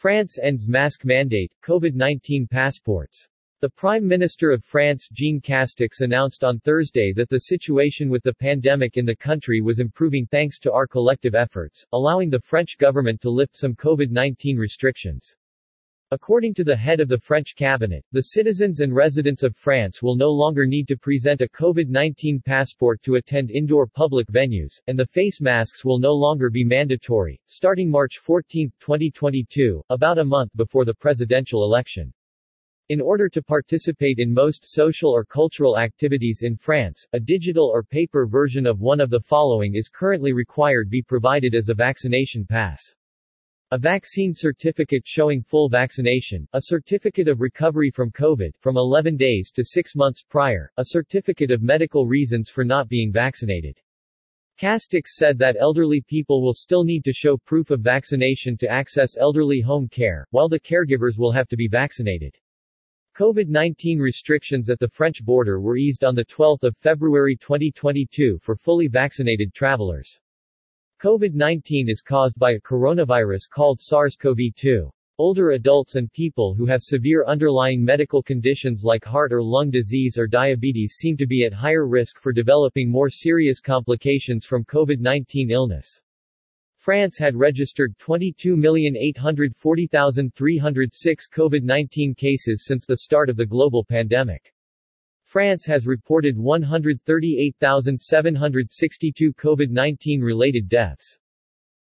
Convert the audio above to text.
France ends mask mandate, COVID-19 passports. The Prime Minister of France Jean Castex announced on Thursday that the situation with the pandemic in the country was improving thanks to our collective efforts, allowing the French government to lift some COVID-19 restrictions. According to the head of the French cabinet, the citizens and residents of France will no longer need to present a COVID-19 passport to attend indoor public venues, and the face masks will no longer be mandatory, starting March 14, 2022, about a month before the presidential election. In order to participate in most social or cultural activities in France, a digital or paper version of one of the following is currently required be provided as a vaccination pass. A vaccine certificate showing full vaccination, a certificate of recovery from COVID from 11 days to 6 months prior, a certificate of medical reasons for not being vaccinated. Castex said that elderly people will still need to show proof of vaccination to access elderly home care, while the caregivers will have to be vaccinated. COVID-19 restrictions at the French border were eased on 12 February 2022 for fully vaccinated travelers. COVID-19 is caused by a coronavirus called SARS-CoV-2. Older adults and people who have severe underlying medical conditions like heart or lung disease or diabetes seem to be at higher risk for developing more serious complications from COVID-19 illness. France had registered 22,840,306 COVID-19 cases since the start of the global pandemic. France has reported 138,762 COVID-19 related deaths.